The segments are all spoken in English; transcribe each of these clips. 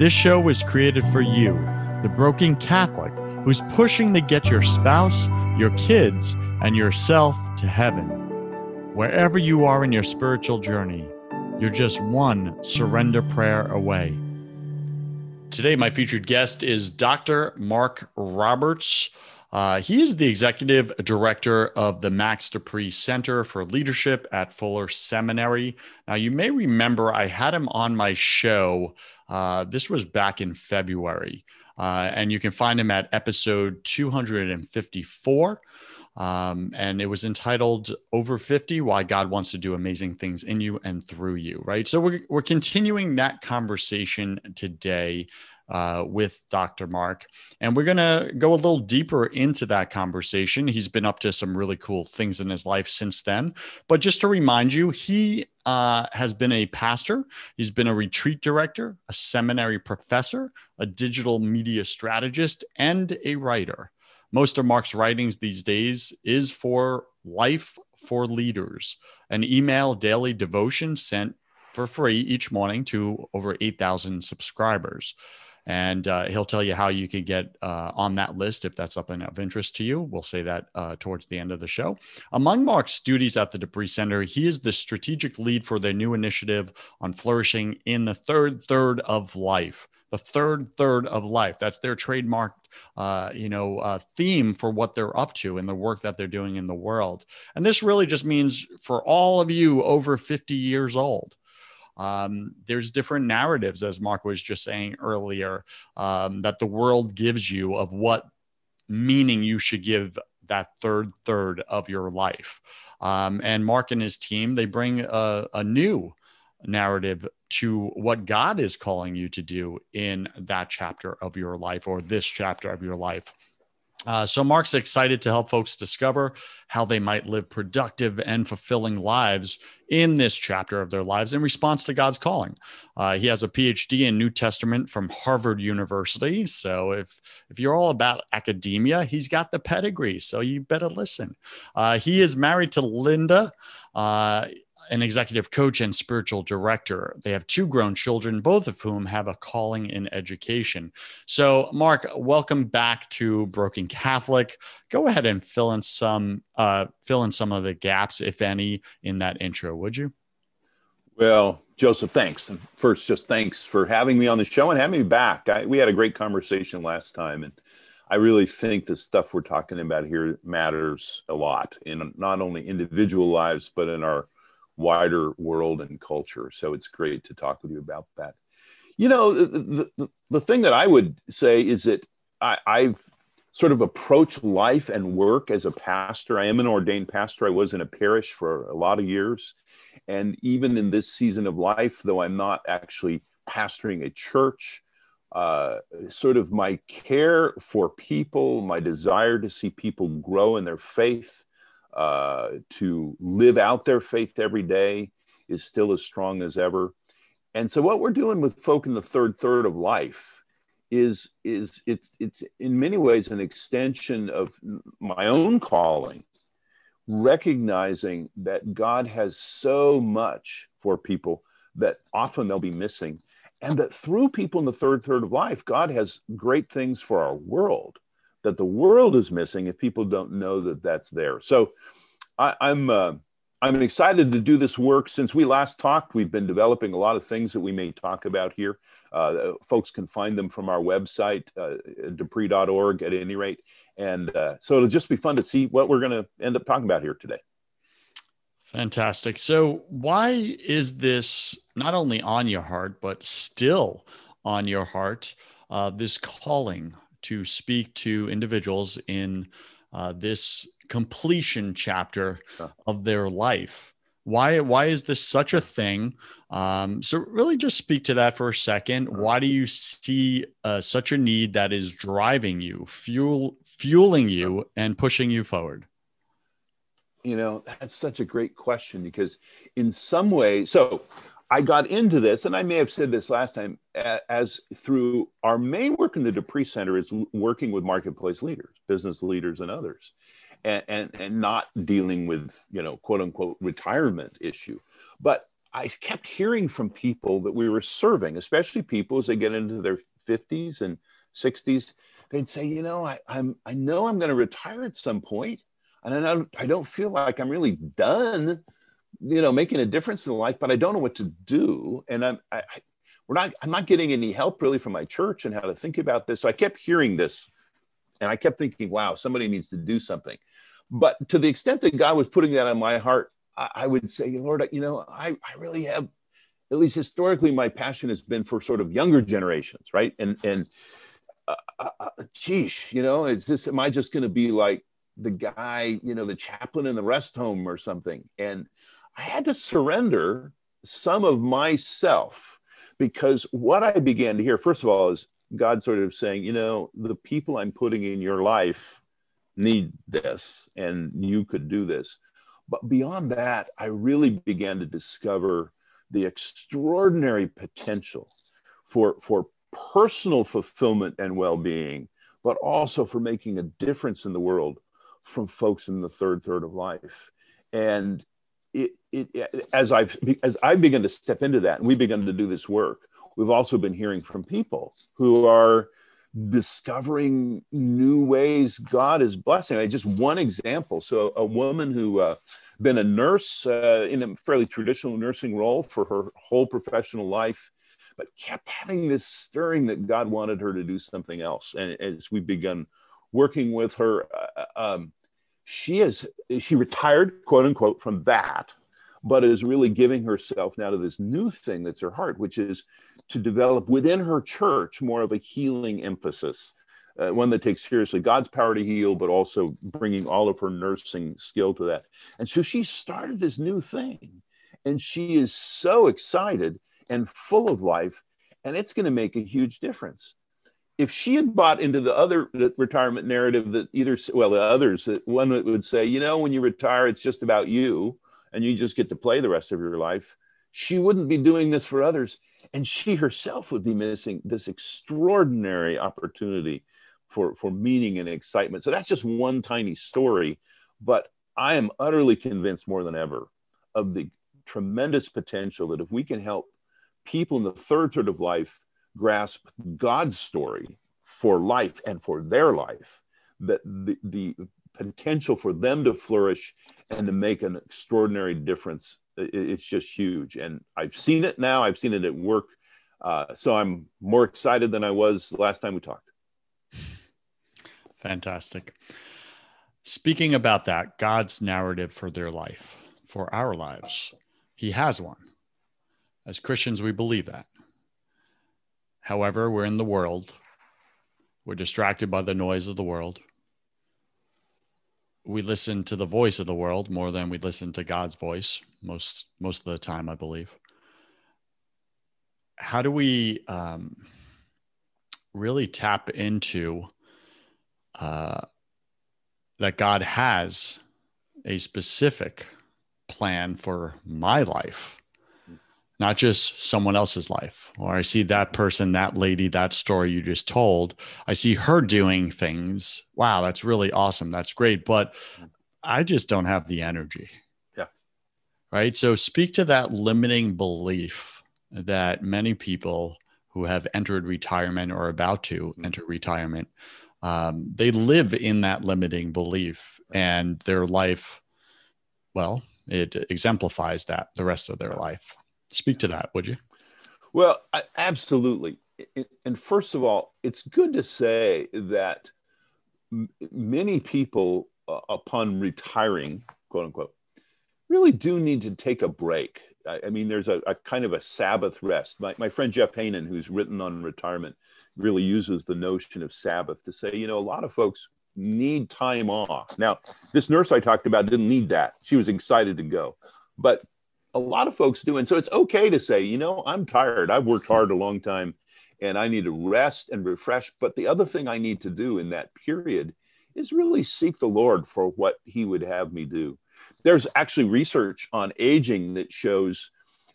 This show was created for you, the broken Catholic who's pushing to get your spouse, your kids, and yourself to heaven. Wherever you are in your spiritual journey, you're just one surrender prayer away. Today, my featured guest is Dr. Mark Roberts. Uh, he is the executive director of the Max De Pree Center for Leadership at Fuller Seminary. Now, you may remember I had him on my show uh, this was back in February. Uh, and you can find him at episode 254. Um, and it was entitled Over 50 Why God Wants to Do Amazing Things in You and Through You, right? So we're, we're continuing that conversation today uh, with Dr. Mark. And we're going to go a little deeper into that conversation. He's been up to some really cool things in his life since then. But just to remind you, he uh, has been a pastor, he's been a retreat director, a seminary professor, a digital media strategist, and a writer. Most of Mark's writings these days is for Life for Leaders, an email daily devotion sent for free each morning to over 8,000 subscribers and uh, he'll tell you how you can get uh, on that list if that's something of interest to you. We'll say that uh, towards the end of the show. Among Mark's duties at the De Pree Center, he is the strategic lead for their new initiative on flourishing in the third third of life. The third third of life. That's their trademark, uh, you know, uh, theme for what they're up to and the work that they're doing in the world. And this really just means for all of you over 50 years old um, there's different narratives, as Mark was just saying earlier, um, that the world gives you of what meaning you should give that third third of your life. Um, and Mark and his team, they bring a, a new narrative to what God is calling you to do in that chapter of your life or this chapter of your life. Uh, so, Mark's excited to help folks discover how they might live productive and fulfilling lives in this chapter of their lives in response to God's calling. Uh, he has a PhD in New Testament from Harvard University. So, if if you're all about academia, he's got the pedigree. So, you better listen. Uh, he is married to Linda. An executive coach and spiritual director. They have two grown children, both of whom have a calling in education. So, Mark, welcome back to Broken Catholic. Go ahead and fill in some uh, fill in some of the gaps, if any, in that intro, would you? Well, Joseph, thanks. First, just thanks for having me on the show and having me back. I, we had a great conversation last time, and I really think the stuff we're talking about here matters a lot in not only individual lives, but in our wider world and culture. So it's great to talk with you about that. You know, the, the, the thing that I would say is that I, I've sort of approached life and work as a pastor. I am an ordained pastor. I was in a parish for a lot of years. And even in this season of life, though I'm not actually pastoring a church, uh, sort of my care for people, my desire to see people grow in their faith, uh, to live out their faith every day is still as strong as ever. And so, what we're doing with folk in the third third of life is is it's it's in many ways an extension of my own calling, recognizing that God has so much for people that often they'll be missing, and that through people in the third third of life, God has great things for our world that the world is missing if people don't know that that's there. So I, am I'm, uh, I'm excited to do this work. Since we last talked, we've been developing a lot of things that we may talk about here. Uh, folks can find them from our website, uh, depree.org at any rate. And uh, so it'll just be fun to see what we're going to end up talking about here today. Fantastic. So, why is this not only on your heart, but still on your heart? Uh, this calling to speak to individuals in uh, this completion chapter of their life. Why? Why is this such a thing? Um, so, really, just speak to that for a second. Why do you see uh, such a need that is driving you, fuel, fueling you, and pushing you forward? You know, that's such a great question because, in some way, so I got into this, and I may have said this last time, as through our main work in the De Pree Center is working with marketplace leaders, business leaders, and others, and, and, and not dealing with, you know, quote unquote retirement issue. But I kept hearing from people that we were serving, especially people as they get into their 50s and 60s, they'd say, you know, I, I'm, I know I'm going to retire at some point and I don't, I don't feel like I'm really done, you know, making a difference in life, but I don't know what to do. And I'm, I, we're not, I'm not getting any help really from my church and how to think about this. So I kept hearing this and I kept thinking, wow, somebody needs to do something. But to the extent that God was putting that on my heart, I, I would say, Lord, you know, I, I really have, at least historically, my passion has been for sort of younger generations, right? And, and, uh, uh, uh geez, you know, it's just, am I just going to be like the guy, you know, the chaplain in the rest home or something. And I had to surrender some of myself because what I began to hear, first of all, is God sort of saying, you know, the people I'm putting in your life need this and you could do this. But beyond that, I really began to discover the extraordinary potential for, for personal fulfillment and well being, but also for making a difference in the world from folks in the third third of life and it, as i've as i've begun to step into that and we've begun to do this work we've also been hearing from people who are discovering new ways god is blessing I, just one example so a woman who uh, been a nurse uh, in a fairly traditional nursing role for her whole professional life but kept having this stirring that god wanted her to do something else and as we've begun working with her. Uh, um, she is she retired, quote unquote, from that, but is really giving herself now to this new thing that's her heart, which is to develop within her church more of a healing emphasis. Uh, one that takes seriously God's power to heal, but also bringing all of her nursing skill to that. And so she started this new thing, and she is so excited and full of life, and it's going to make a huge difference if she had bought into the other retirement narrative that either well the others that one that would say you know when you retire it's just about you and you just get to play the rest of your life she wouldn't be doing this for others. And she herself would be missing this extraordinary opportunity for for meaning and excitement. So that's just one tiny story but i am utterly convinced more than ever of the tremendous potential that if we can help people in the third third of life grasp God's story for life and for their life, that the, the potential for them to flourish and to make an extraordinary difference, it's just huge. And I've seen it now, I've seen it at work. Uh, so I'm more excited than I was last time we talked. Fantastic. Speaking about that, God's narrative for their life, for our lives, He has one. As Christians, we believe that. However, we're in the world. We're distracted by the noise of the world. We listen to the voice of the world more than we listen to God's voice most most of the time, I believe. How do we um, really tap into uh, that God has a specific plan for my life? Not just someone else's life. Or I see that person, that lady, that story you just told. I see her doing things. Wow, that's really awesome. That's great. But I just don't have the energy. Yeah. Right. So speak to that limiting belief that many people who have entered retirement or about to mm-hmm. enter retirement, um, they live in that limiting belief and their life, well, it exemplifies that the rest of their life. Speak to that, would you? Well, I, absolutely. And first of all, it's good to say that many people, uh, upon retiring, quote unquote, really do need to take a break. I, I mean, there's a, a, kind of a Sabbath rest. My, my friend Jeff Haanen, who's written on retirement, really uses the notion of Sabbath to say, you know, a lot of folks need time off. Now, this nurse I talked about didn't need that. She was excited to go. But a lot of folks do. And so it's okay to say, you know, I'm tired. I've worked hard a long time and I need to rest and refresh. But the other thing I need to do in that period is really seek the Lord for what He would have me do. There's actually research on aging that shows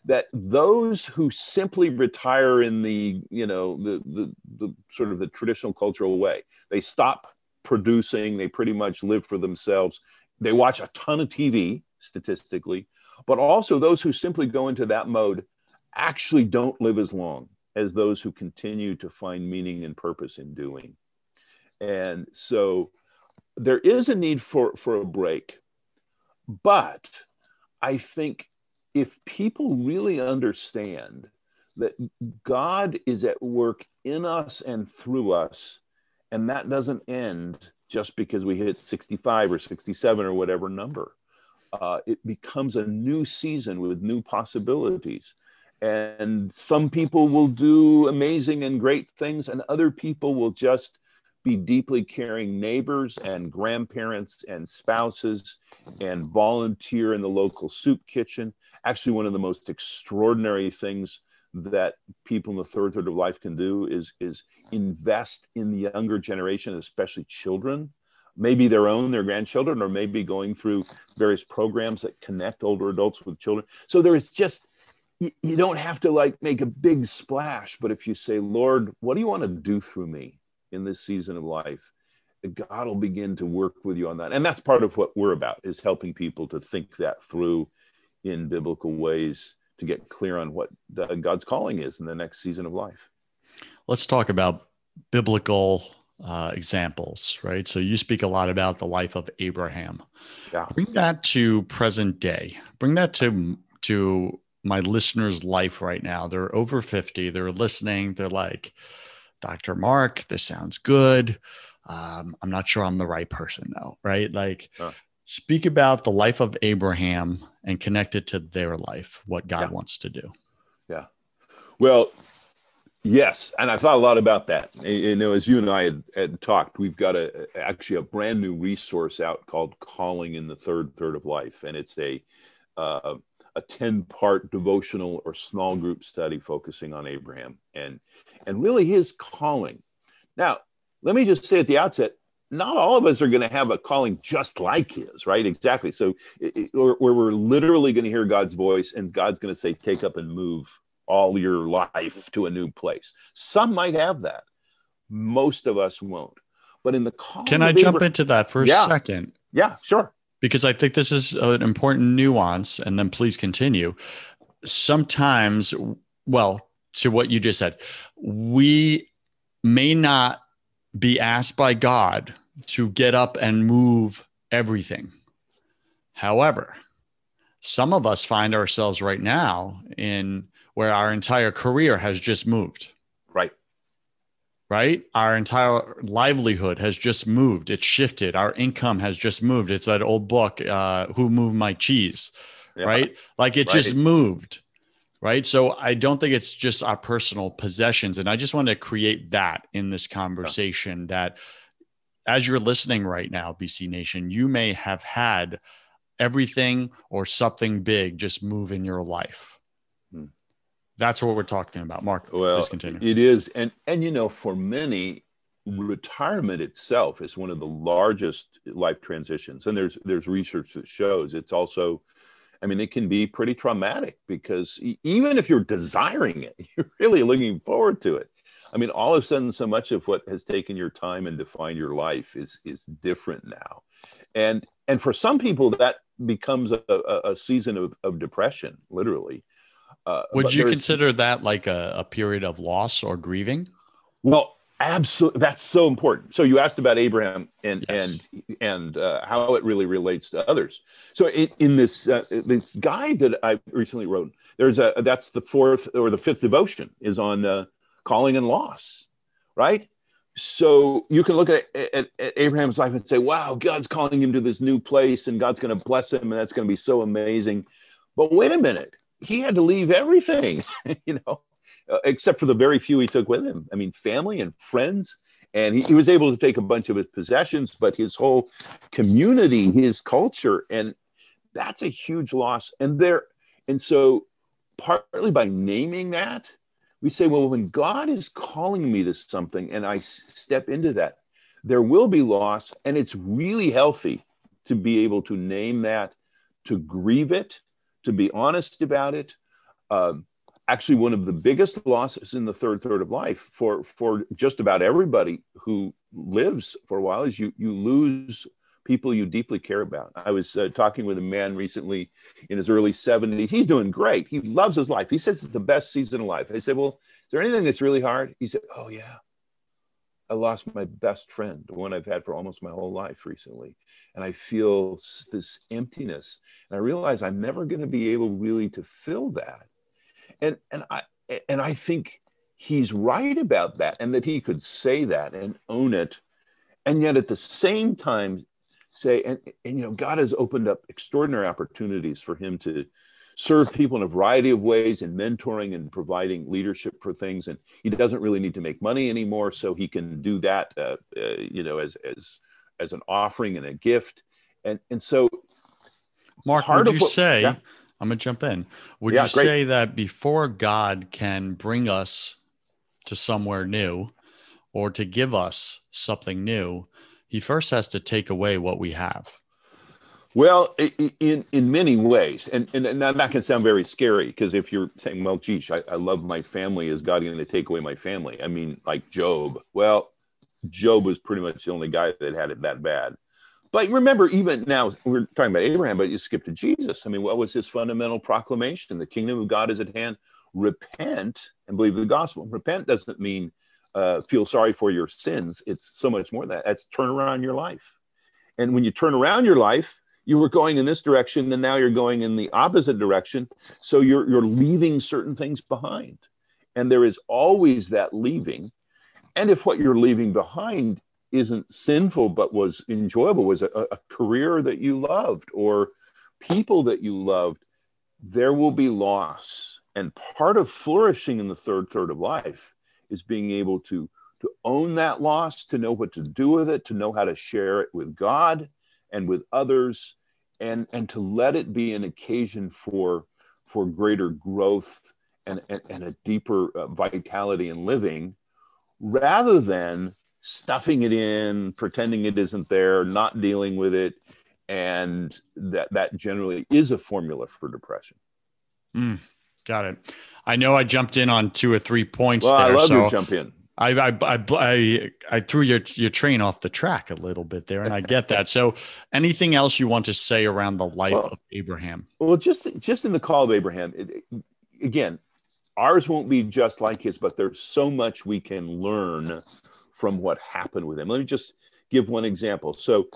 that those who simply retire in the you know the, the the sort of the traditional cultural way they stop producing they pretty much live for themselves they watch a ton of tv statistically but also those who simply go into that mode actually don't live as long as those who continue to find meaning and purpose in doing and so there is a need for for a break but i think if people really understand that God is at work in us and through us, and that doesn't end just because we hit 65 or 67 or whatever number. Uh, it becomes a new season with new possibilities. And some people will do amazing and great things, and other people will just be deeply caring neighbors and grandparents and spouses and volunteer in the local soup kitchen actually one of the most extraordinary things that people in the third third of life can do is is invest in the younger generation especially children maybe their own their grandchildren or maybe going through various programs that connect older adults with children. So there is just you, you don't have to like make a big splash but if you say lord what do you want to do through me in this season of life? God will begin to work with you on that. And that's part of what we're about is helping people to think that through in biblical ways to get clear on what God's calling is in the next season of life. Let's talk about biblical uh, examples, right? So you speak a lot about the life of Abraham. Yeah. Bring that to present day. Bring that to to my listeners' life right now. They're over 50. They're listening. They're like, Dr. Mark, this sounds good. Um, I'm not sure I'm the right person though, right? Like, speak about the life of Abraham and connect it to their life, what God yeah. wants to do. Yeah. Well, yes. And I thought a lot about that. You know, as you and I had, had talked, we've got a actually a brand new resource out called Calling in the Third Third of Life. And it's a, uh, a 10 part devotional or small group study focusing on Abraham and, and really his calling. Now, let me just say at the outset, not all of us are going to have a calling just like his, right? Exactly. So, where we're literally going to hear God's voice and God's going to say, take up and move all your life to a new place. Some might have that. Most of us won't. But in the call, can I jump into that for a yeah. second? Yeah, sure. Because I think this is an important nuance. And then please continue. Sometimes, well, to what you just said, we may not be asked by God to get up and move everything. However, some of us find ourselves right now in where our entire career has just moved. Right. Right. Our entire livelihood has just moved. It's shifted. Our income has just moved. It's that old book, uh, Who Moved My Cheese? Yeah. Right. Like it right. just moved right? So I don't think it's just our personal possessions. And I just want to create that in this conversation yeah. that as you're listening right now, BC Nation, you may have had everything or something big just move in your life. That's what we're talking about. Mark, well, it is. And, and, you know, for many, retirement itself is one of the largest life transitions. And there's, there's research that shows it's also I mean, it can be pretty traumatic because even if you're desiring it, you're really looking forward to it. I mean, all of a sudden, so much of what has taken your time and defined your life is is different now, and and for some people that becomes a, a, a season of, of depression, literally. Uh, Would you consider that like a, a period of loss or grieving? Well, Absolutely, that's so important. So you asked about Abraham and Yes. and and uh, how it really relates to others. So in, in this uh, this guide that I recently wrote, there's a that's the fourth or the fifth devotion is on uh, calling and loss, right? So you can look at, at, at Abraham's life and say, "Wow, God's calling him to this new place, and God's going to bless him, and that's going to be so amazing." But wait a minute, he had to leave everything, you know uh, except for the very few he took with him. I mean, family and friends. And he, he was able to take a bunch of his possessions, but his whole community, his culture, and that's a huge loss. And there, and so partly by naming that, we say, well, when God is calling me to something and I step into that, there will be loss. And it's really healthy to be able to name that, to grieve it, to be honest about it. Um, actually one of the biggest losses in the third third of life for for just about everybody who lives for a while is you you lose people you deeply care about. I was uh, talking with a man recently in his early 70s. He's doing great. He loves his life. He says it's the best season of life. I said, "Well, is there anything that's really hard?" He said, "Oh yeah. I lost my best friend, the one I've had for almost my whole life recently. And I feel this emptiness. And I realize I'm never going to be able really to fill that and and I and I think he's right about that, and that he could say that and own it, and yet at the same time say and, and you know God has opened up extraordinary opportunities for him to serve people in a variety of ways and mentoring and providing leadership for things and he doesn't really need to make money anymore so he can do that uh, uh, you know as as as an offering and a gift and and so Mark, would you what- say, yeah. I'm going to jump in. Would Yeah, you great. say that before God can bring us to somewhere new or to give us something new, he first has to take away what we have? Well, in in many ways, and and, and that can sound very scary because if you're saying, "Well, geez, I, I love my family," is God going to take away my family? I mean, like Job. Well, Job was pretty much the only guy that had it that bad. But remember, even now we're talking about Abraham, but you skip to Jesus. I mean, what was his fundamental proclamation? The kingdom of God is at hand. Repent and believe the gospel. Repent doesn't mean uh, feel sorry for your sins. It's so much more than that. That's turn around your life. And when you turn around your life, you were going in this direction and now you're going in the opposite direction. So you're you're leaving certain things behind. And there is always that leaving. And if what you're leaving behind isn't sinful but was enjoyable was a, a career that you loved or people that you loved there will be loss. And part of flourishing in the third third of life is being able to to own that loss to know what to do with it to know how to share it with god and with others and and to let it be an occasion for for greater growth and and, and a deeper uh, vitality in living rather than stuffing it in pretending it isn't there not dealing with it and that that generally is a formula for depression Mm, got it. I know I jumped in on two or three points well there. i love so your jump in I, I, I, I, I threw your, your train off the track a little bit there, and I get that. So, anything else you want to say around the life Well- of Abraham? Well, just just in the call of Abraham, it, it- again, ours won't be just like his, but there's so much we can learn from what happened with him. Let me just give one example. So,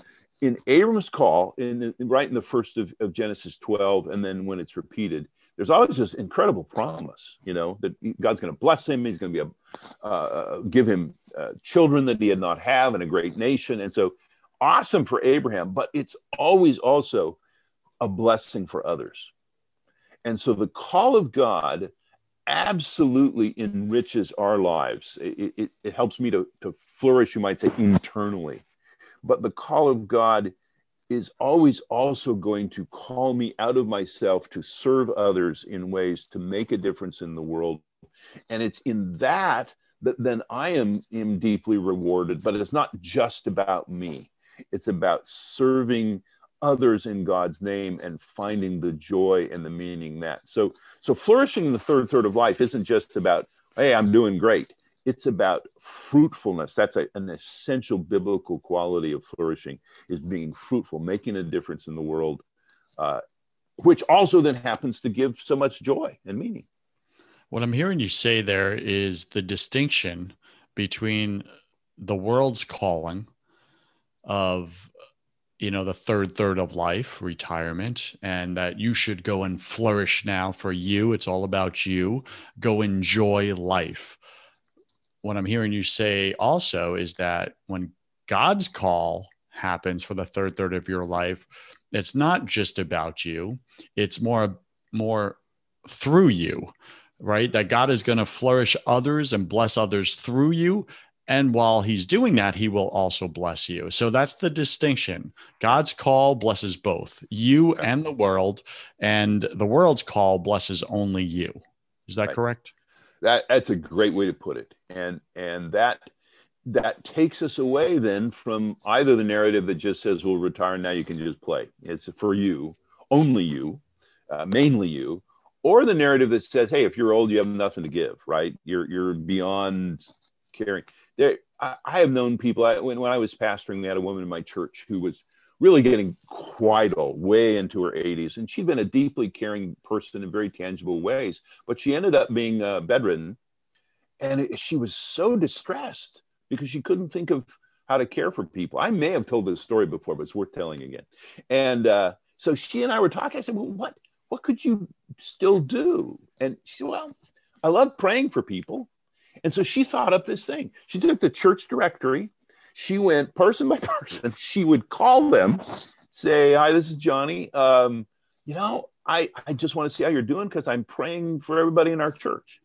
in Abram's call, in the, right in the first of, of Genesis 12, and then when it's repeated, there's always this incredible promise, you know, that God's going to bless him. He's going to be a, uh, give him uh, children that he had not have and a great nation. And so, awesome for Abraham, but it's always also a blessing for others. And so the call of God absolutely enriches our lives. It, it, it helps me to, to flourish, you might say, internally. But the call of God is always also going to call me out of myself to serve others in ways to make a difference in the world. And it's in that that then I am, am deeply rewarded. But it's not just about me, it's about serving others in God's name and finding the joy and the meaning that. So so flourishing in the third third of life isn't just about hey I'm doing great. It's about fruitfulness. That's a, an essential biblical quality of flourishing is being fruitful, making a difference in the world, uh, which also then happens to give so much joy and meaning. What I'm hearing you say there is the distinction between the world's calling of you know the third third of life retirement and that you should go and flourish now for you it's all about you go enjoy life what i'm hearing you say also is that when god's call happens for the third third of your life it's not just about you it's more more through you right that god is going to flourish others and bless others through you and while he's doing that, he will also bless you. So that's the distinction. God's call blesses both you and the world, and the world's call blesses only you. Is that right. correct? That that's a great way to put it. And and that that takes us away then from either the narrative that just says we'll retire now you can just play. It's for you, only you, uh, mainly you, or the narrative that says, hey, if you're old, you have nothing to give, right? You're you're beyond caring there I, I have known people I, when, when I was pastoring, we had a woman in my church who was really getting quite old, way into her 80s. And she'd been a deeply caring person in very tangible ways, but she ended up being uh, bedridden. And it, she was so distressed because she couldn't think of how to care for people. I may have told this story before, but it's worth telling again. And uh, so she and I were talking. I said, Well, what, what could you still do? And she said, Well, I love praying for people. And so she thought up this thing. She took the church directory. She went person by person. She would call them, say, Hi, this is Johnny. Um, you know, I, I just want to see how you're doing because I'm praying for everybody in our church.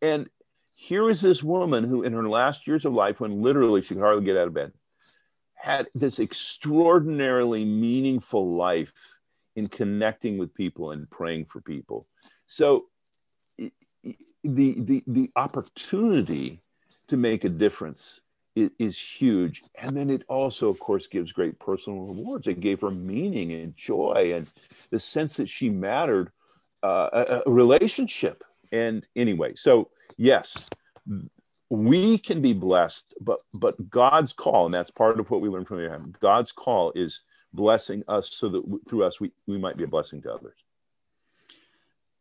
And here is this woman who, in her last years of life, when literally she could hardly get out of bed, had this extraordinarily meaningful life in connecting with people and praying for people. So the the the opportunity to make a difference is, is, huge. And then it also of course gives great personal rewards. It gave her meaning and joy and the sense that she mattered uh, a, a relationship. And anyway so yes we can be blessed but but god's call and that's part of what we learned from abraham god's call is blessing us so that through us we, we might be a blessing to others.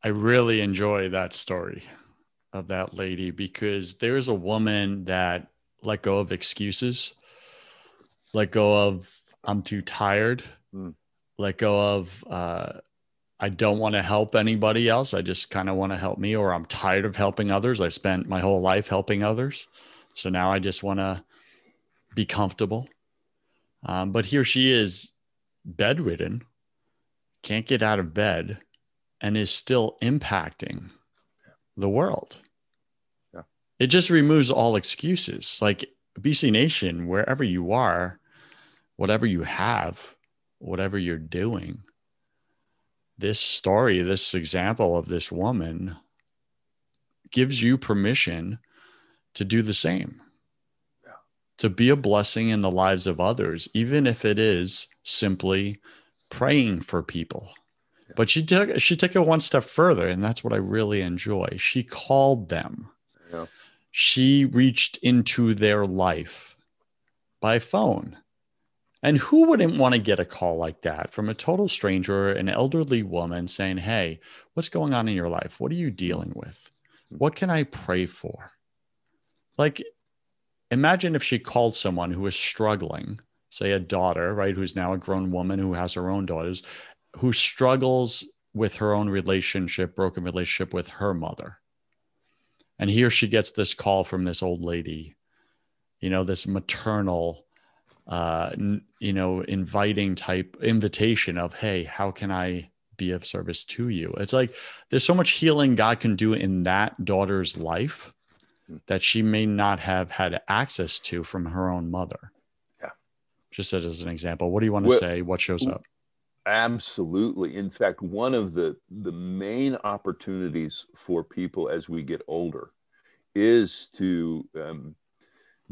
I really enjoy that story of that lady because there's a woman that let go of excuses, let go of I'm too tired, mm. let go of uh, I don't want to help anybody else. I just kind of want to help me, or I'm tired of helping others. I've spent my whole life helping others. So now I just want to be comfortable. Um, but here she is, bedridden, can't get out of bed, and is still impacting the world. Yeah. It just removes all excuses. Like BC Nation, wherever you are, whatever you have, whatever you're doing, this story, this example of this woman gives you permission to do the same. Yeah. To be a blessing in the lives of others, even if it is simply praying for people but she took she took it one step further, and that's what I really enjoy. She called them. Yeah. She reached into their life by phone. And who wouldn't want to get a call like that from a total stranger, an elderly woman saying, Hey, what's going on in your life? What are you dealing with? What can I pray for? Like, imagine if she called someone who is struggling, say a daughter, right, who's now a grown woman who has her own daughters, who struggles with her own relationship, broken relationship with her mother. And here she gets this call from this old lady, you know, this maternal, uh, you know, inviting type invitation of, hey, how can I be of service to you? It's like there's so much healing God can do in that daughter's life that she may not have had access to from her own mother. Yeah. Just as an example, what do you want to well, say? What shows up? Absolutely. In fact, one of the, the main opportunities for people as we get older is to um,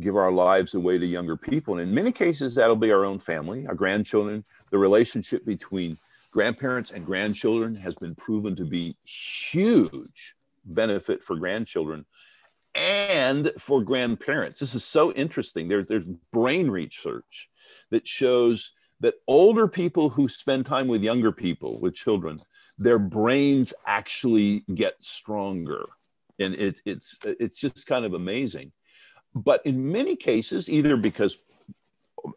give our lives away to younger people. And in many cases, that'll be our own family, our grandchildren. The relationship between grandparents and grandchildren has been proven to be huge benefit for grandchildren and for grandparents. This is so interesting. There's, there's brain research that shows that older people who spend time with younger people, with children, their brains actually get stronger. And it, it's, it's just kind of amazing. but in many cases, either because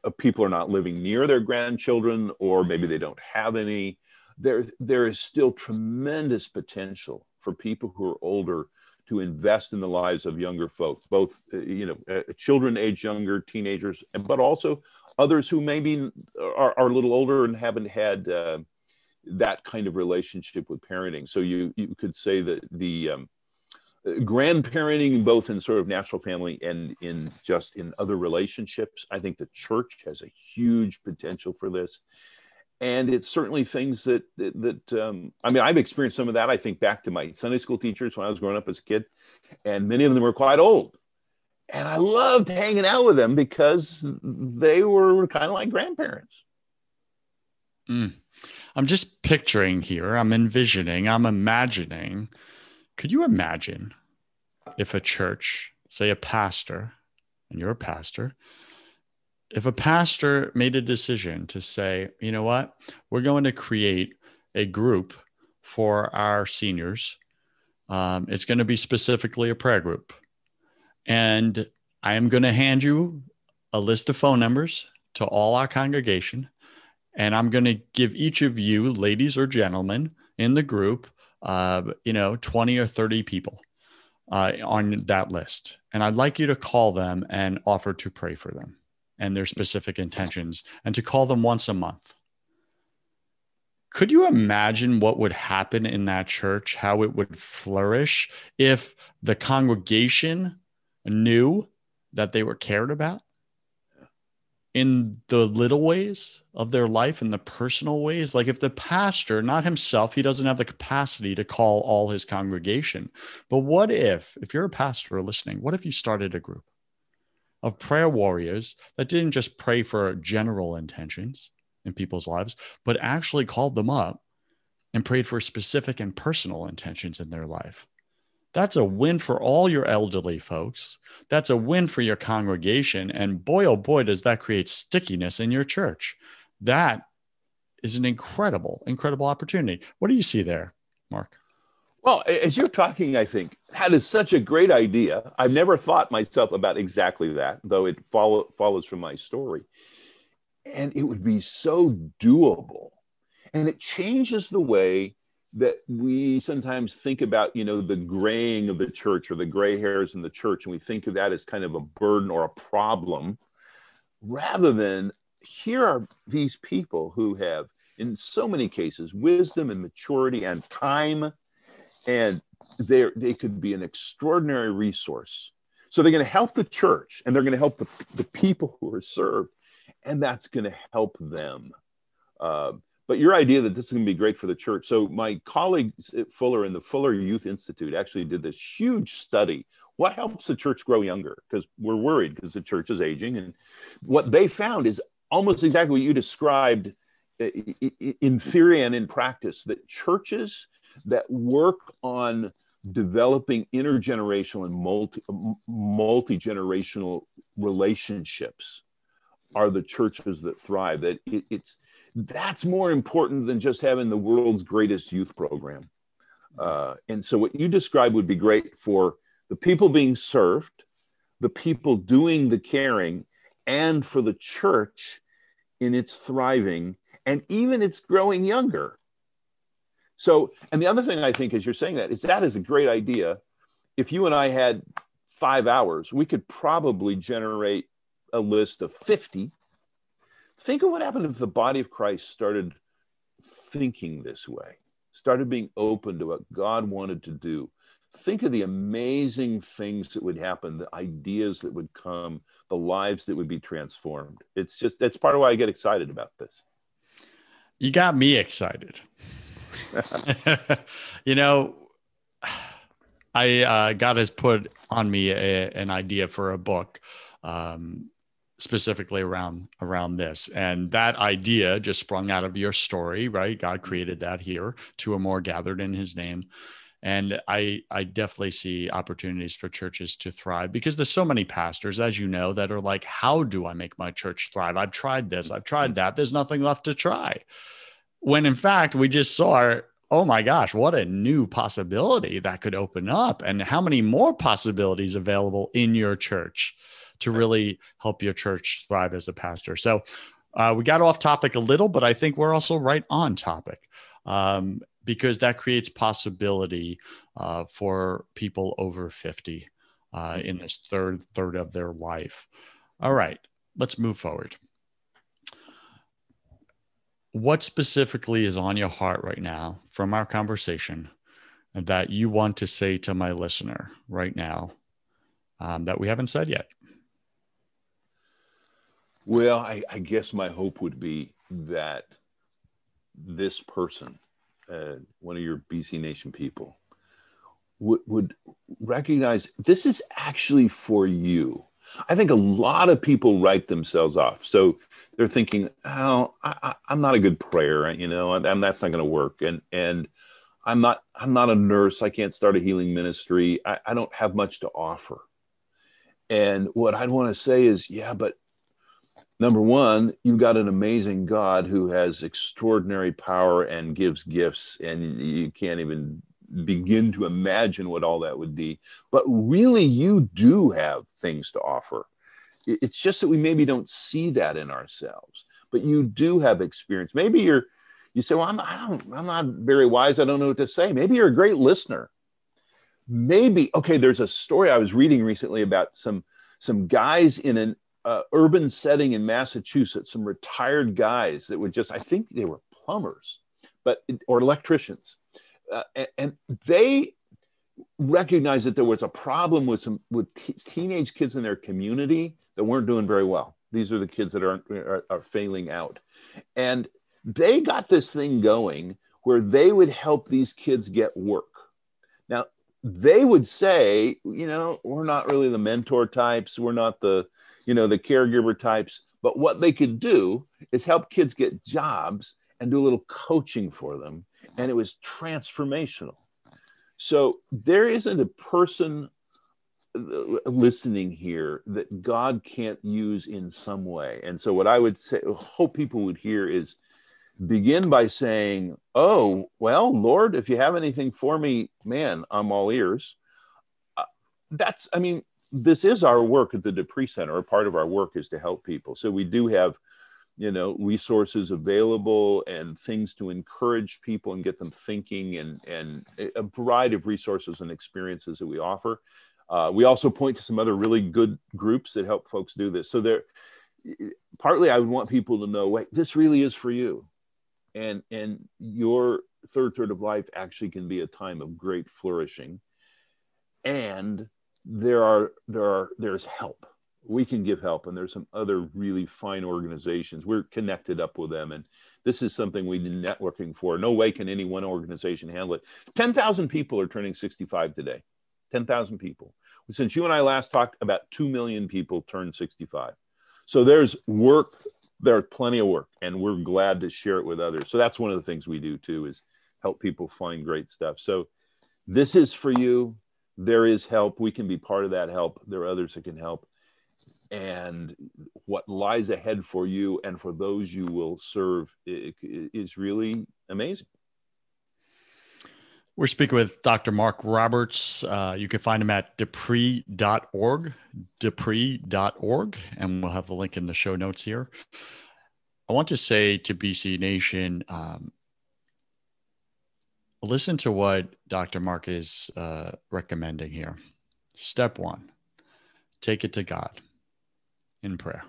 uh, people are not living near their grandchildren or maybe they don't have any, there, there is still tremendous potential for people who are older to invest in the lives of younger folks, both uh, you know uh, children age younger, teenagers, but also others who maybe are, are a little older and haven't had uh, that kind of relationship with parenting. So you you could say that the um, grandparenting, both in sort of natural family and in just in other relationships, I think the church has a huge potential for this. And it's certainly things that that, that um, I mean, I've experienced some of that. I think back to my Sunday school teachers when I was growing up as a kid, and many of them were quite old and I loved hanging out with them because they were kind of like grandparents. Mm. I'm just picturing here, I'm envisioning, I'm imagining. Could you imagine if a church, say a pastor, and you're a pastor, if a pastor made a decision to say, you know what, we're going to create a group for our seniors, um, it's going to be specifically a prayer group and I am going to hand you a list of phone numbers to all our congregation. And I'm going to give each of you, ladies or gentlemen in the group, uh, you know, 20 or 30 people uh, on that list. And I'd like you to call them and offer to pray for them and their specific intentions and to call them once a month. Could you imagine what would happen in that church, how it would flourish if the congregation knew that they were cared about in the little ways of their life in the personal ways. Like if the pastor not himself he doesn't have the capacity to call all his congregation. But what if if you're a pastor listening what if you started a group of prayer warriors that didn't just pray for general intentions in people's lives but actually called them up and prayed for specific and personal intentions in their life that's a win for all your elderly folks. That's a win for your congregation. And boy, oh boy, does that create stickiness in your church. That is an incredible, incredible opportunity. What do you see there, Mark? Well, as you're talking, I think that is such a great idea. I've never thought myself about exactly that, though it follow, follows from my story. And it would be so doable. And it changes the way that we sometimes think about, you know, the graying of the church or the gray hairs in the church, and we think of that as kind of a burden or a problem, rather than here are these people who have, in so many cases, wisdom and maturity and time, and they they could be an extraordinary resource. So they're going to help the church, and they're going to help the, the people who are served, and that's going to help them. Uh, but your idea that this is going to be great for the church. So my colleagues at uh, Fuller and the Fuller Youth Institute actually did this huge study. What helps the church grow younger? Because we're worried because the church is aging. And what they found is almost exactly what you described in theory and in practice that churches that work on developing intergenerational and multi multi-generational relationships are the churches that thrive that it, it's that's more important than just having the world's greatest youth program. Uh, and so, what you described would be great for the people being served, the people doing the caring, and for the church in its thriving and even its growing younger. So, and the other thing I think as you're saying that is that is a great idea. If you and I had five hours, we could probably generate a list of 50 Think of what happened if the body of Christ started thinking this way, started being open to what God wanted to do. Think of the amazing things that would happen, the ideas that would come, the lives that would be transformed. It's just, that's part of why I get excited about this. You got me excited. you know, I uh, God has put on me a, an idea for a book. Um, specifically around around this. And that idea just sprung out of your story right? God mm-hmm. created that here. Two or more gathered in his name. And i i definitely see opportunities for churches to thrive because there's so many pastors as you know that are like how do i make my church thrive? I've tried this i've tried mm-hmm. that. There's nothing left to try. When in fact we just saw oh my gosh, what a new possibility that could open up, and how many more possibilities available in your church to really help your church thrive as a pastor. So, uh, we got off topic a little, but I think we're also right on topic um, because that creates possibility uh, for people over 50 uh, in this third third of their life. All right, let's move forward. What specifically is on your heart right now from our conversation that you want to say to my listener right now um, that we haven't said yet? Well, I, I, guess my hope would be that this person, uh, one of your BC Nation people, would, would recognize this is actually for you. I think a lot of people write themselves off. So they're thinking, "Oh, I, am not a good prayer, you know, and, that's not going to work." And and I'm not I'm not a nurse. I can't start a healing ministry. I, I don't have much to offer. And what I'd want to say is, yeah, but number one, you've got an amazing God who has extraordinary power and gives gifts, and you can't even begin to imagine what all that would be. But really, you do have things to offer. It's just that we maybe don't see that in ourselves, but you do have experience. Maybe you're, you say, well, I'm, I don't, I'm not very wise. I don't know what to say. Maybe you're a great listener. Maybe, okay, there's a story I was reading recently about some, some guys in an uh, urban setting in Massachusetts, some retired guys that would just, I think they were plumbers, but, or electricians uh, and they recognized that there was a problem with some with t- teenage kids in their community that weren't doing very well. These are the kids that are, are, are failing out, and they got this thing going where they would help these kids get work. Now they would say, you know, we're not really the mentor types, we're not the, you know, the caregiver types, but what they could do is help kids get jobs and do a little coaching for them and it was transformational. So there isn't a person uh, listening here that God can't use in some way. And so what I would say, hope people would hear is begin by saying, "Oh, well, Lord, if you have anything for me, man, I'm all ears." Uh, that's, I mean, this is our work at the De Pree Center. A part of our work is to help people. So we do have you know resources available and things to encourage people and get them thinking and and a variety of resources and experiences that we offer uh, we also point to some other really good groups that help folks do this so there partly i would want people to know wait this really is for you and and your third third of life actually can be a time of great flourishing and there are there are there's help. We can give help and there's some other really fine organizations. We're connected up with them and this is something we need networking for. No way can any one organization handle it. 10,000 people are turning 65 today. 10,000 people. Since you and I last talked about 2 million people turned 65 so there's work there's plenty of work and we're glad to share it with others. So that's one of the things we do too is help people find great stuff. So this is for you there is help we can be part of that help there are others that can help and what lies ahead for you and for those you will serve is really amazing. We're speaking with Dr. Mark Roberts. Uh, you can find him at depree.org, depree.org, and we'll have the link in the show notes here. I want to say to BC Nation, um, listen to what Dr. Mark is uh, recommending here. Step one, take it to God in prayer.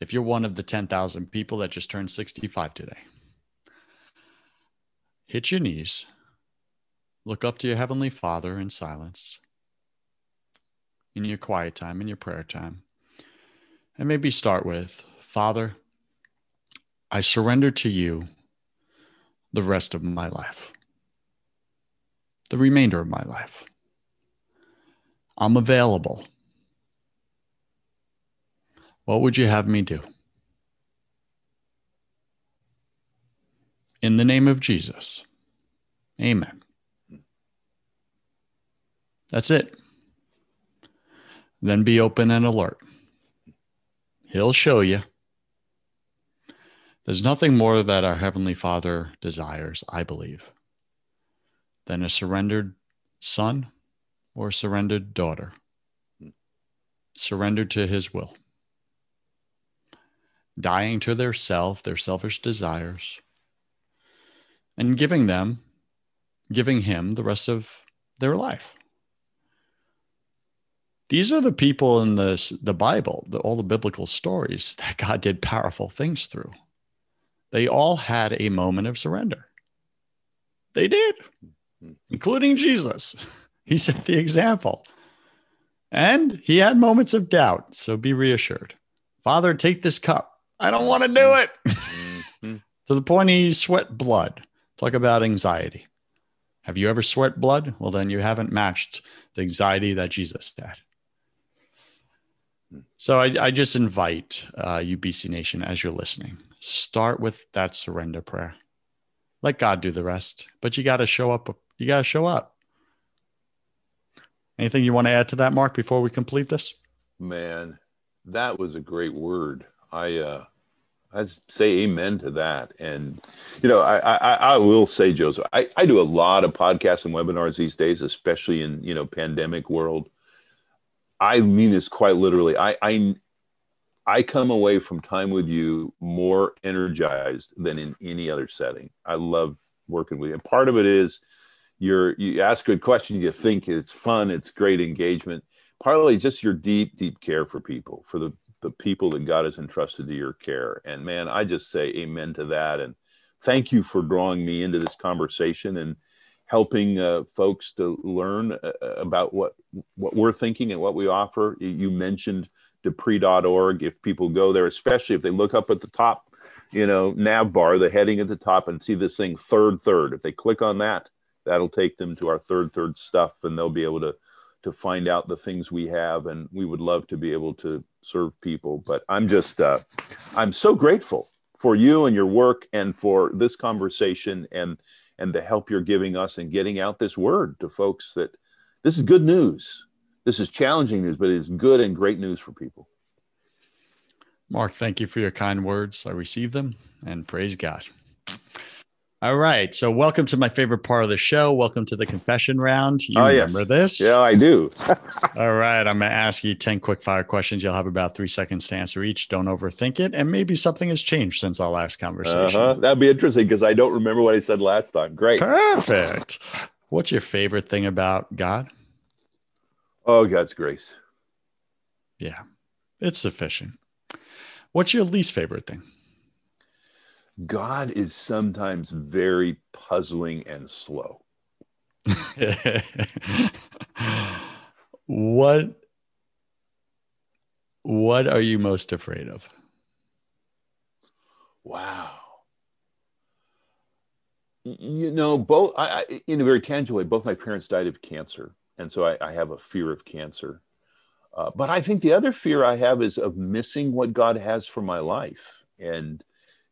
If you're one of the 10,000 people that just turned 65 today, hit your knees, look up to your Heavenly Father in silence, in your quiet time, in your prayer time, and maybe start with Father, I surrender to you the rest of my life, the remainder of my life. I'm available what would you have me do? In the name of Jesus. Amen. That's it. Then be open and alert. He'll show you. There's nothing more that our Heavenly Father desires, I believe, than a surrendered son or a surrendered daughter, surrendered to His will, dying to their self, their selfish desires, and giving them, giving Him the rest of their life. These are the people in the, the Bible, the, all the biblical stories that God did powerful things through. They all had a moment of surrender. They did, including Jesus. He set the example. And he had moments of doubt. So be reassured. Father, take this cup. I don't want to do it. Mm-hmm. to the point he sweat blood. Talk about anxiety. Have you ever sweat blood? Well, then you haven't matched the anxiety that Jesus had. So I, I just invite uh, UBC Nation as you're listening, start with that surrender prayer. Let God do the rest, but you got to show up. You got to show up. Anything you want to add to that, Mark, before we complete this? Man, that was a great word. I uh, I'd say amen to that. And you know, I I, I will say, Joseph, I, I do a lot of podcasts and webinars these days, especially in you know pandemic world. I mean this quite literally. I, I I come away from time with you more energized than in any other setting. I love working with you. And part of it is you're you ask good questions, you think it's fun, it's great engagement. Partly just your deep, deep care for people, for the the people that God has entrusted to your care. And man, I just say amen to that. And thank you for drawing me into this conversation and helping uh, folks to learn uh, about what what we're thinking and what we offer. You mentioned depree.org. If people go there, especially if they look up at the top, you know, nav bar, the heading at the top, and see this thing third third. If they click on that, that'll take them to our third third stuff, and they'll be able to to find out the things we have. And we would love to be able to serve people. But I'm just uh, I'm so grateful for you and your work and for this conversation and and the help you're giving us in getting out this word to folks that this is good news. This is challenging news, but it's good and great news for people. Mark, thank you for your kind words. I receive them and praise God. All right. So, welcome to my favorite part of the show. Welcome to the confession round. You oh, remember yes. this? Yeah, I do. All right. I'm going to ask you 10 quick fire questions. You'll have about three seconds to answer each. Don't overthink it. And maybe something has changed since our last conversation. Uh-huh. That'd be interesting because I don't remember what I said last time. Great. Perfect. What's your favorite thing about God? Oh, God's grace. Yeah, it's sufficient. What's your least favorite thing? God is sometimes very puzzling and slow. what what are you most afraid of? Wow. You know, both I, I, in a very tangible way, both my parents died of cancer, and so I, I have a fear of cancer. Uh, but I think the other fear I have is of missing what God has for my life, and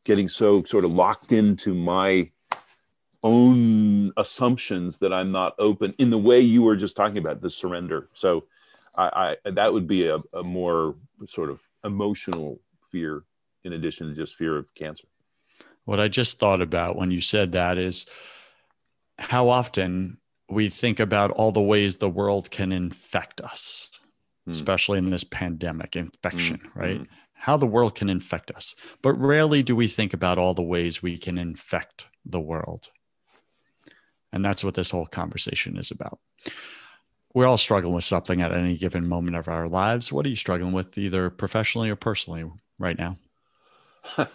getting so sort of locked into my own assumptions that I'm not open in the way you were just talking about the surrender. So I, I that would be a, a more sort of emotional fear in addition to just fear of cancer. What I just thought about when you said that is how often we think about all the ways the world can infect us, hmm. especially in this pandemic infection, hmm. right? Hmm how the world can infect us, but rarely do we think about all the ways we can infect the world. And that's what this whole conversation is about. We're all struggling with something at any given moment of our lives. What are you struggling with, either professionally or personally, right now?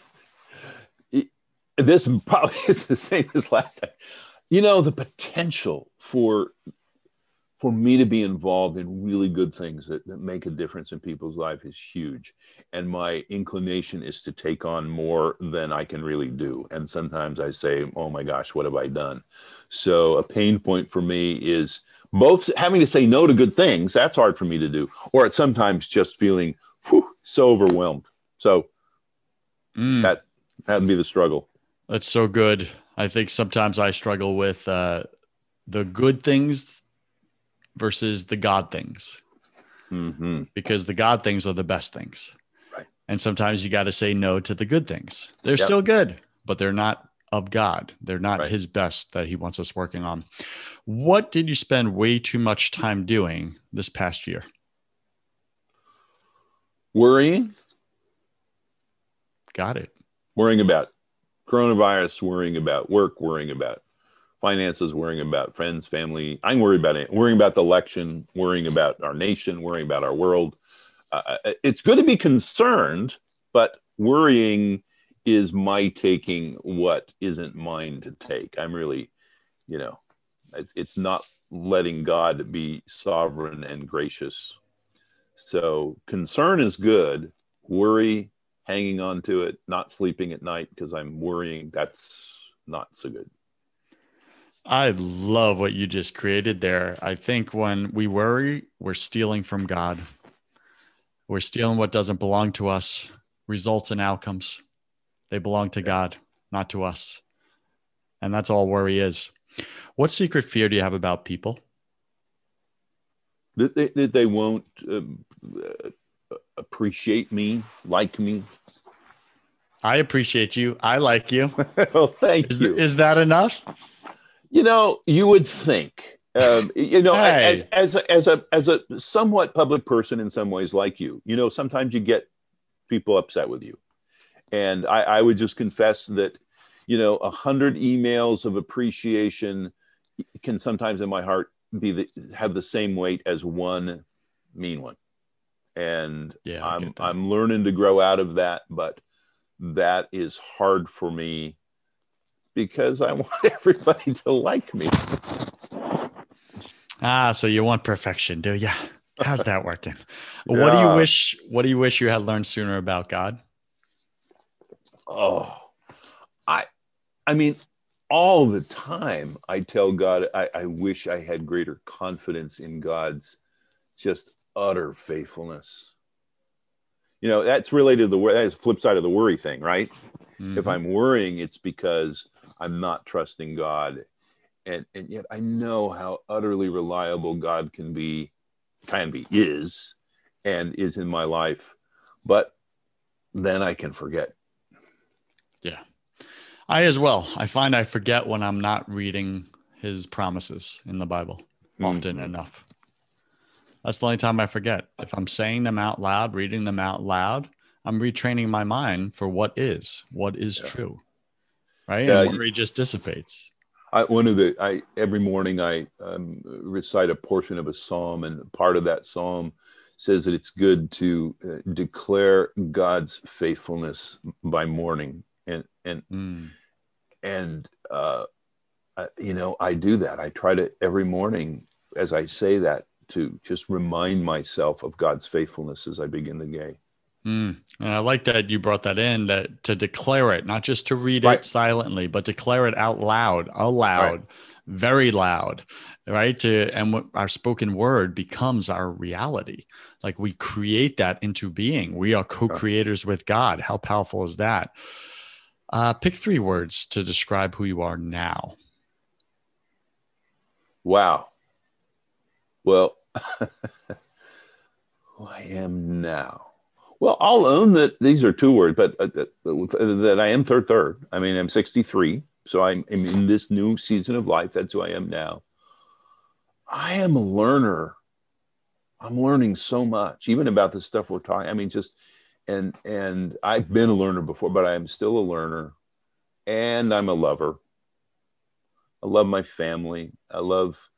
this probably is the same as last time. You know, the potential for for me to be involved in really good things that, that make a difference in people's life is huge. And my inclination is to take on more than i can really do. And sometimes i say oh my gosh what have i done? So a pain point for me is both having to say no to good things that's hard for me to do or at sometimes just feeling whew, so overwhelmed. So mm. that that'd be the struggle. That's so good i think sometimes i struggle with uh, the good things versus the God things. Mm-hmm. Because the God things are the best things. Right. And sometimes you got to say no to the good things. They're Yep. still good, but they're not of God. They're not Right. his best that he wants us working on. What did you spend way too much time doing this past year? Worrying, Got it. worrying about coronavirus, worrying about work, worrying about finances, worrying about friends, family. I'm worried about it. Worrying about the election, worrying about our nation, worrying about our world. Uh, it's good to be concerned, but worrying is my taking what isn't mine to take. I'm really, you know, it's, it's not letting God be sovereign and gracious. So concern is good. Worry, hanging on to it, not sleeping at night because I'm worrying, that's not so good. I love what you just created there. I think when we worry, we're stealing from God. We're stealing what doesn't belong to us, results and outcomes. They belong to God, not to us. And that's all worry is. What secret fear do you have about people? That they, that they won't um, uh, appreciate me, like me. I appreciate you. I like you. well, thank Is, you. is that enough? you know, you would think, um, you know, Hey. as, as, a, as a as a somewhat public person in some ways, like you, you know, sometimes you get people upset with you, and I, I would just confess that, you know, a hundred emails of appreciation can sometimes in my heart be the, have the same weight as one mean one, and Yeah, I'm. I'm learning to grow out of that, but that is hard for me because I want everybody to like me. Ah, so you want perfection, do you? How's that working? What do you wish what do you wish you had learned sooner about God? Oh, I, I mean, all the time I tell God, I, I wish I had greater confidence in God's just utter faithfulness. You know, that's related to the that is the flip side of the worry thing, right? If Mhm. I'm worrying, it's because I'm not trusting God. And, and yet I know how utterly reliable God can be, can be, is, and is in my life. But then I can forget. Yeah. I as well. I find I forget when I'm not reading his promises in the Bible often Mhm. enough. That's the only time I forget. If I'm saying them out loud, reading them out loud, I'm retraining my mind for what is, what is Yeah. true. Right? Yeah, and worry just dissipates. I, one of the I every morning I um, recite a portion of a psalm, and part of that psalm says that it's good to uh, declare God's faithfulness by morning, and and Mm. and uh, I, you know I do that. I try to every morning as I say that to just remind myself of God's faithfulness as I begin the day. Mm. And I like that you brought that in that to declare it, not just to read Right. it silently, but declare it out loud, aloud, very loud, right? To and what our spoken word becomes our reality. Like we create that into being. We are co-creators with God. How powerful is that? Uh, pick three words to describe who you are now. Wow. Well, who I am now. Well, I'll own that these are two words, but uh, that, that I am third, third. I mean, I'm 63, so I'm, I'm in this new season of life. That's who I am now. I am a learner. I'm learning so much, even about the stuff we're talking. I mean, just and and I've been a learner before, but I am still a learner, and I'm a lover. I love my family. I love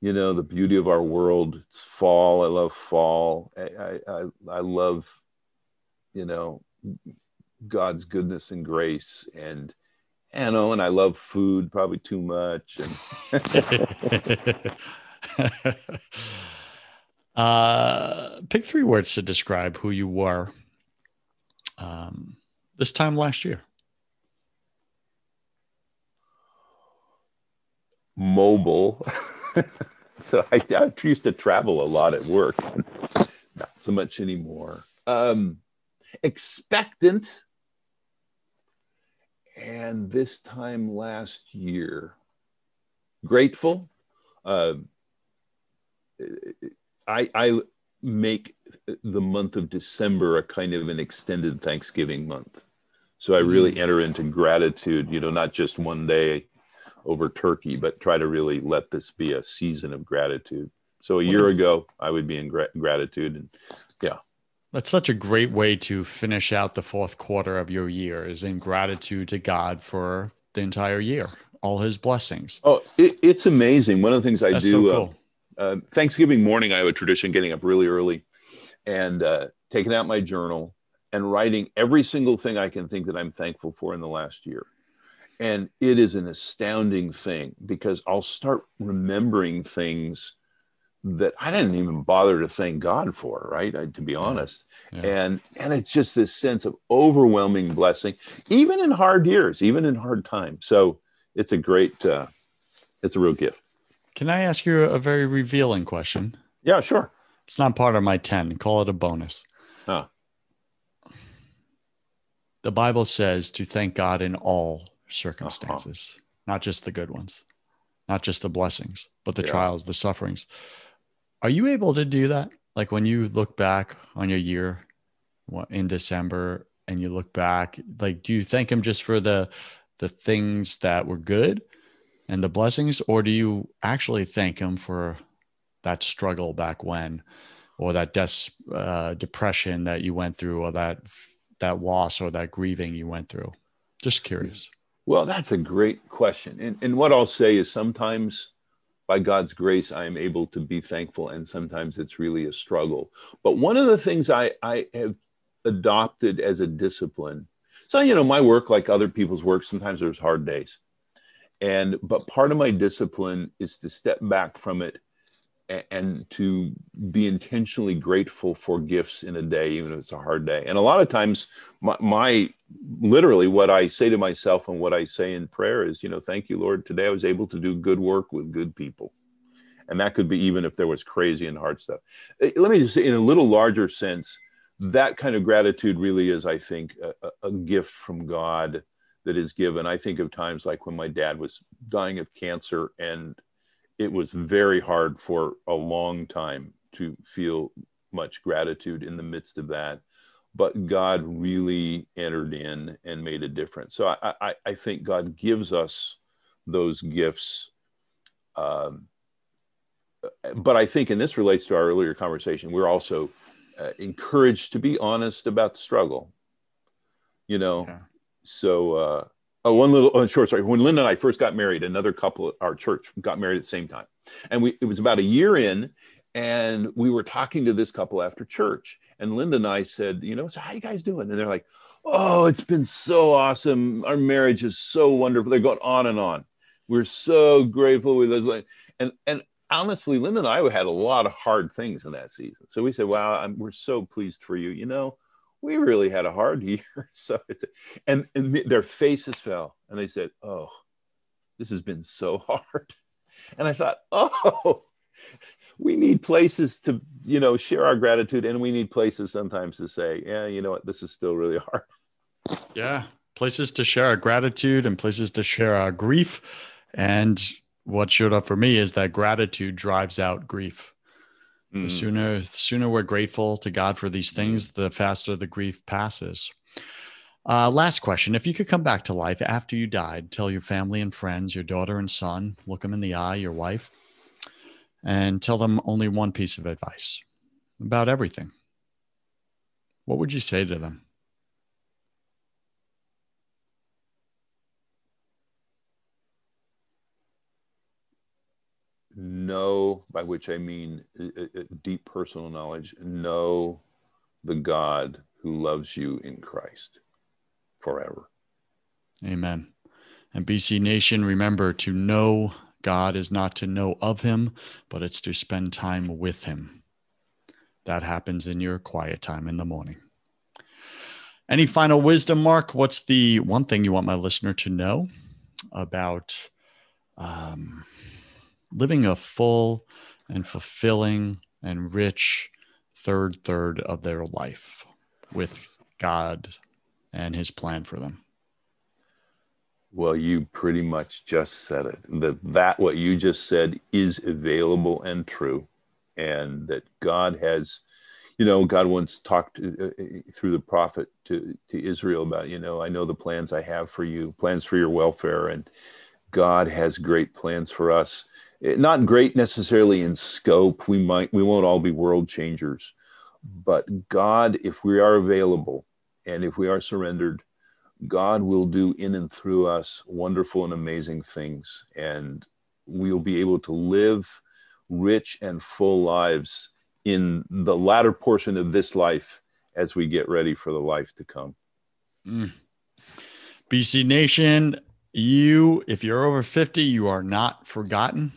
you know the beauty of our world it's fall i love fall i i i, love you know god's goodness and grace and you know and i love food probably too much and uh, pick three words to describe who you were um, this time last year. mobile so I, I used to travel a lot at work not so much anymore um expectant and this time last year grateful uh, I, I make the month of December a kind of an extended Thanksgiving month. So I really mm. enter into gratitude, you know, not just one day over turkey, but try to really let this be a season of gratitude. So a year ago, I would be in gra- gratitude, and yeah, that's such a great way to finish out the fourth quarter of your year is in gratitude to God for the entire year, all His blessings. Oh, it, it's amazing. One of the things I that's do. So uh, cool. uh, uh, Thanksgiving morning, I have a tradition getting up really early and uh, taking out my journal and writing every single thing I can think that I'm thankful for in the last year. And it is an astounding thing because I'll start remembering things that I didn't even bother to thank God for, right? I, to be honest. Yeah. And and it's just this sense of overwhelming blessing, even in hard years, even in hard times. So it's a great, uh, it's a real gift. Can I ask you a very revealing question? Yeah, sure. It's not part of my 10. Call it a bonus. Huh. The Bible says to thank God in all circumstances, uh-huh. not just the good ones, not just the blessings, but the yeah. trials, the sufferings. Are you able to do that? Like when you look back on your year in December and you look back, like do you thank him just for the the things that were good and the blessings, or do you actually thank him for that struggle back when, or that des- uh, depression that you went through, or that that loss or that grieving you went through? Just curious. Well, that's a great question. And, and what I'll say is sometimes by God's grace, I am able to be thankful, and sometimes it's really a struggle. But one of the things I, I have adopted as a discipline, so, you know, my work, like other people's work, sometimes there's hard days. And, but part of my discipline is to step back from it and to be intentionally grateful for gifts in a day, even if it's a hard day. And a lot of times, my, my, literally what I say to myself and what I say in prayer is, you know, thank you, Lord. Today I was able to do good work with good people. And that could be even if there was crazy and hard stuff. Eh, let me just say, in a little larger sense, that kind of gratitude really is, I think, a, a gift from God that is given. I think of times like when my dad was dying of cancer and it was very hard for a long time to feel much gratitude in the midst of that. But god really entered in and made a difference. So i i, I think god gives us those gifts um, but i think and this relates to our earlier conversation we're also uh, encouraged to be honest about the struggle you know? Yeah. so uh, Oh, one little oh, short story. When Linda and I first got married, another couple, at our church got married at the same time. And we it was about a year in, and we were talking to this couple after church. And Linda and I said, you know, so how you guys doing? And they're like, oh, it's been so awesome. Our marriage is so wonderful. They're going on and on. We're so grateful. We and and honestly, Linda and I had a lot of hard things in that season. So we said, wow, I'm, we're so pleased for you. You know, we really had a hard year. So and, and their faces fell and they said, oh, this has been so hard. And I thought, oh, we need places to, you know, share our gratitude. And we need places sometimes to say, yeah, you know what, this is still really hard. Yeah. Places to share our gratitude and places to share our grief. And what showed up for me is that gratitude drives out grief. Mm. The sooner sooner we're grateful to God for these things, the faster the grief passes. Uh, last question: If you could come back to life after you died, tell your family and friends, your daughter and son, look them in the eye, your wife, and tell them only one piece of advice about everything. What would you say to them? Know, by which I mean a, a deep personal knowledge, know the God who loves you in Christ forever. Amen. And BC Nation, remember to know God is not to know of him, but it's to spend time with him. That happens in your quiet time in the morning. Any final wisdom, Mark? What's the one thing you want my listener to know about um, living a full and fulfilling and rich third third of their life with God and his plan for them. Well, you pretty much just said it. That that what you just said is available and true and that God has you know, God once talked to, uh, through the prophet to, to Israel about, you know, I know the plans I have for you, plans for your welfare. And God has great plans for us. Eh, not great necessarily in scope. We might, we won't all be world changers, but God, if we are available and if we are surrendered, God will do in and through us wonderful and amazing things. And we'll be able to live rich and full lives in the latter portion of this life as we get ready for the life to come. Mm. BC Nation, you, if you're over 50, you are not forgotten.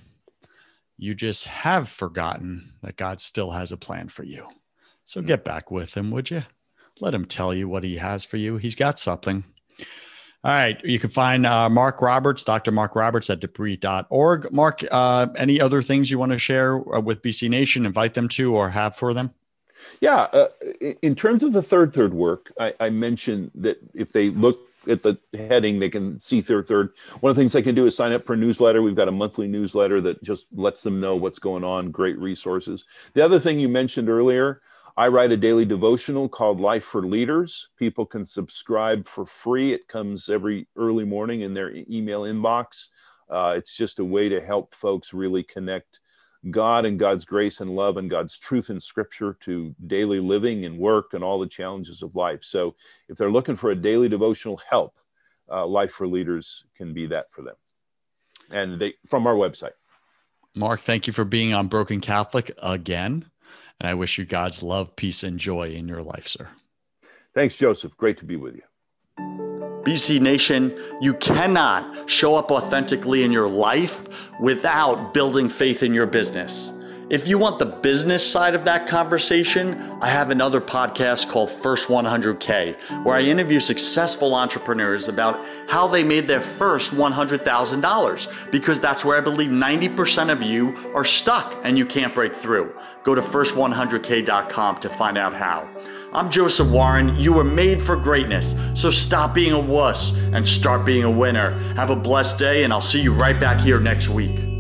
You just have forgotten that God still has a plan for you. So mm. get back with him, would you? Let him tell you what he has for you. He's got something. All right. You can find uh, Mark Roberts, Dr. Mark Roberts at depree.org. Mark, uh, any other things you want to share uh, with BC Nation, invite them to, or have for them? Yeah. Uh, in terms of the third third work, I, I, mentioned that if they look at the heading, they can see third third. One of the things they can do is sign up for a newsletter. We've got a monthly newsletter that just lets them know what's going on. Great resources. The other thing you mentioned earlier, I write a daily devotional called Life for Leaders. People can subscribe for free. It comes every early morning in their email inbox. Uh, it's just a way to help folks really connect God and God's grace and love and God's truth in scripture to daily living and work and all the challenges of life. So if they're looking for a daily devotional help, uh, Life for Leaders can be that for them. And they from our website. Mark, thank you for being on Broken Catholic again. And I wish you God's love, peace, and joy in your life, sir. Thanks, Joseph. Great to be with you. BC Nation, you cannot show up authentically in your life without building faith in your business. If you want the business side of that conversation, I have another podcast called First 100K, where I interview successful entrepreneurs about how they made their first $100,000, because that's where I believe 90% of you are stuck and you can't break through. Go to first100k.com to find out how. I'm Joseph Warren. You were made for greatness, so stop being a wuss and start being a winner. Have a blessed day, and I'll see you right back here next week.